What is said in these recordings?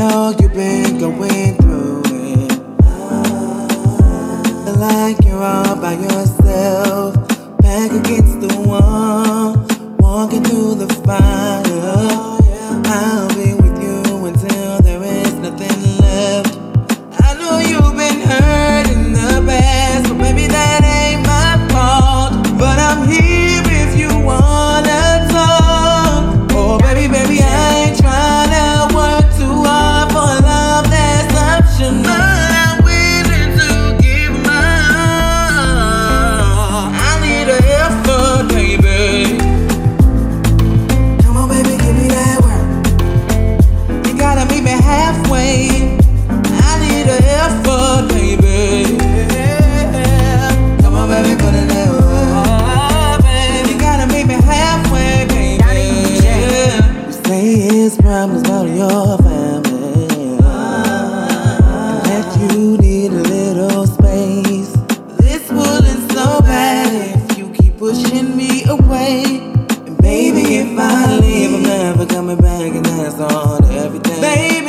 know you've been going through it. Feel like you're all by yourself. your family. That you need a little space. This wouldn't so bad if you keep pushing me away. And baby, if I leave, I'm never coming back, and that's on everything. Baby,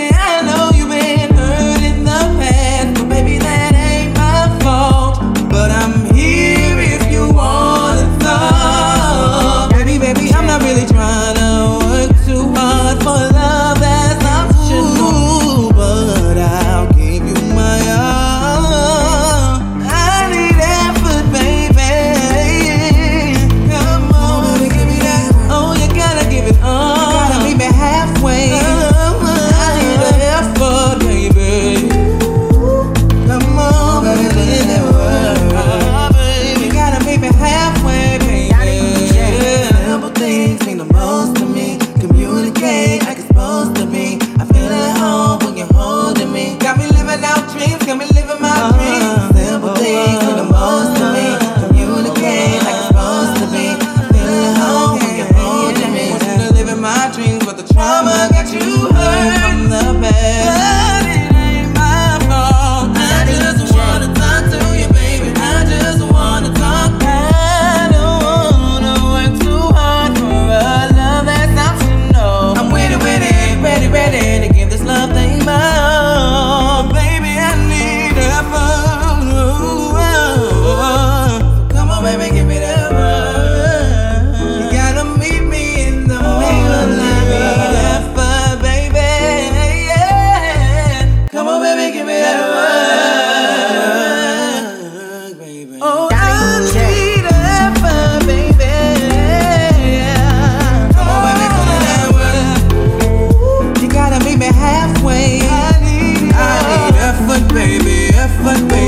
halfway. I need effort, baby, effort, baby.